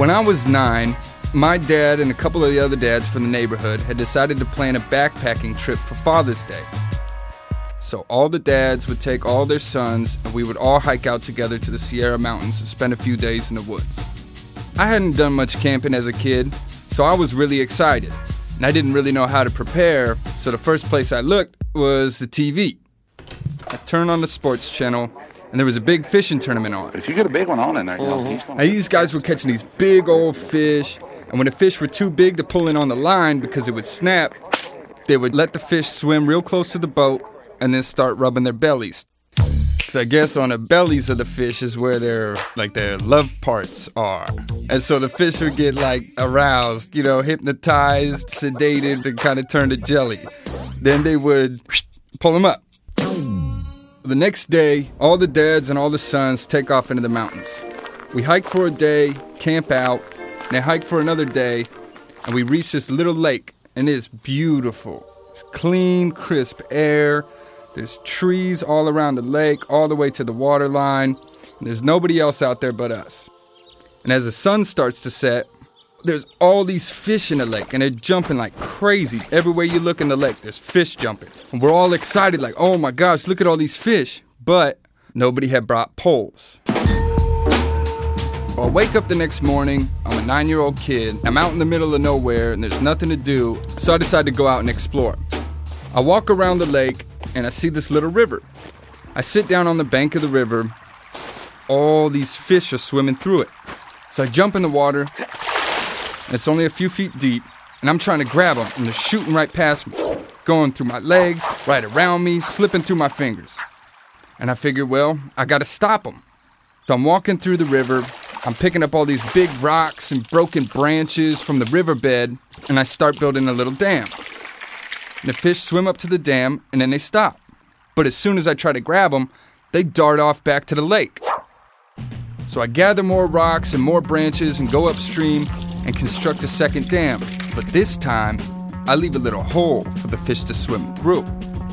When I was nine, my dad and a couple of the other dads from the neighborhood had decided to plan a backpacking trip for Father's Day. So all the dads would take all their sons and we would all hike out together to the Sierra Mountains and spend a few days in the woods. I hadn't done much camping as a kid, so I was really excited. And I didn't really know how to prepare, so the first place I looked was the TV. I turned on the sports channel and there was a big fishing tournament on. If you get a big one on in there, you know, he's Now, gonna. these guys were catching these big old fish, and when the fish were too big to pull in on the line because it would snap, they would let the fish swim real close to the boat and then start rubbing their bellies. 'Cause I guess on the bellies of the fish is where their like their love parts are. And so the fish would get like aroused, you know, hypnotized, sedated, and kind of turn to jelly. Then they would pull them up. The next day, all the dads and all the sons take off into the mountains. We hike for a day, camp out, and they hike for another day, and we reach this little lake, and it's beautiful. It's clean, crisp air. There's trees all around the lake, all the way to the water line, and there's nobody else out there but us. And as the sun starts to set, there's all these fish in the lake, and they're jumping like crazy. Everywhere you look in the lake, there's fish jumping. And we're all excited, like, oh my gosh, look at all these fish. But nobody had brought poles. I wake up the next morning. I'm a nine year old kid. I'm out in the middle of nowhere, and there's nothing to do. So I decide to go out and explore. I walk around the lake, and I see this little river. I sit down on the bank of the river. All these fish are swimming through it. So I jump in the water, it's only a few feet deep, and I'm trying to grab them, and they're shooting right past me, going through my legs, right around me, slipping through my fingers. And I figured, well, I gotta stop them. So I'm walking through the river, I'm picking up all these big rocks and broken branches from the riverbed, and I start building a little dam. And the fish swim up to the dam, and then they stop. But as soon as I try to grab them, they dart off back to the lake. So I gather more rocks and more branches and go upstream and construct a second dam. But this time, I leave a little hole for the fish to swim through.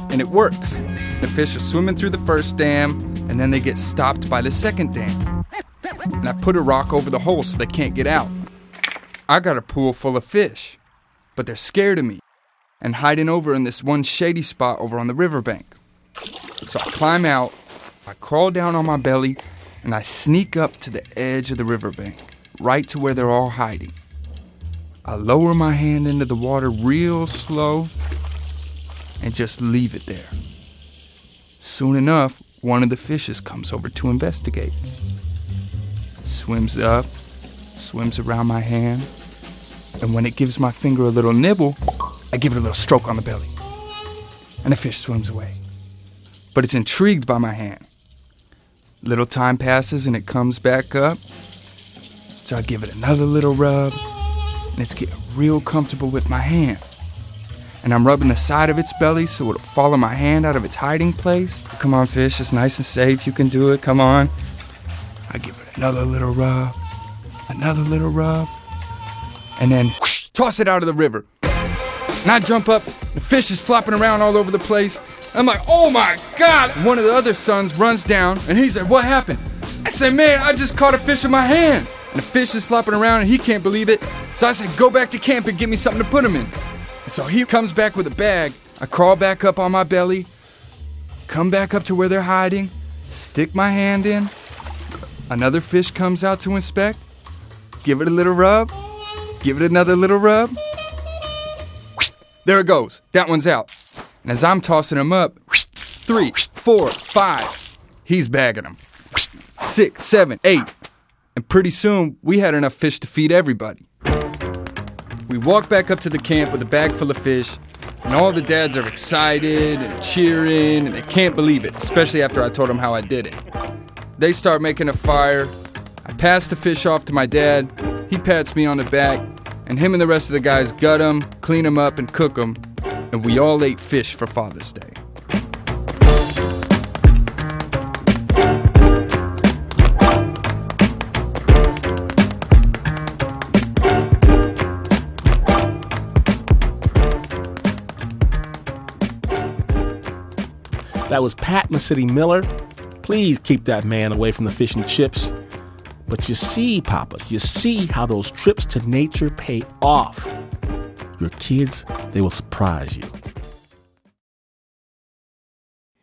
And it works. The fish are swimming through the first dam, and then they get stopped by the second dam. And I put a rock over the hole so they can't get out. I got a pool full of fish, but they're scared of me and hiding over in this one shady spot over on the riverbank. So I climb out, I crawl down on my belly, and I sneak up to the edge of the riverbank, right to where they're all hiding. I lower my hand into the water real slow and just leave it there. Soon enough, one of the fishes comes over to investigate. Swims up, swims around my hand, and when it gives my finger a little nibble, I give it a little stroke on the belly. And the fish swims away. But it's intrigued by my hand. Little time passes and it comes back up. So I give it another little rub, and it's getting real comfortable with my hand. And I'm rubbing the side of its belly so it'll follow my hand out of its hiding place. Come on, fish, it's nice and safe. You can do it. Come on. I give it another little rub, another little rub, and then whoosh, toss it out of the river. And I jump up, the fish is flopping around all over the place. I'm like, oh my god! One of the other sons runs down and he's like, what happened? I said, man, I just caught a fish in my hand. And the fish is flopping around and he can't believe it. So I said, go back to camp and get me something to put him in. And so he comes back with a bag. I crawl back up on my belly, come back up to where they're hiding, stick my hand in. Another fish comes out to inspect. Give it a little rub. Give it another little rub. There it goes. That one's out. And as I'm tossing him up, three, four, five, he's bagging them. Six, seven, eight. Pretty soon, we had enough fish to feed everybody. We walk back up to the camp with a bag full of fish, and all the dads are excited and cheering, and they can't believe it, especially after I told them how I did it. They start making a fire. I pass the fish off to my dad. He pats me on the back, and him and the rest of the guys gut them, clean them up, and cook them. And we all ate fish for Father's Day. That was Pat Mesiti-Miller. Please keep that man away from the fish and chips. But you see, Papa, you see how those trips to nature pay off. Your kids, they will surprise you.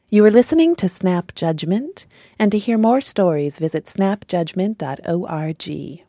You are listening to Snap Judgment, and to hear more stories, visit snapjudgment.org.